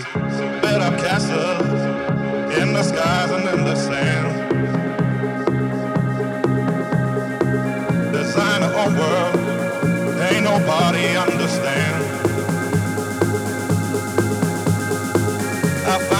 we up castles in the skies and in the sand. Design our own world, ain't nobody understand. I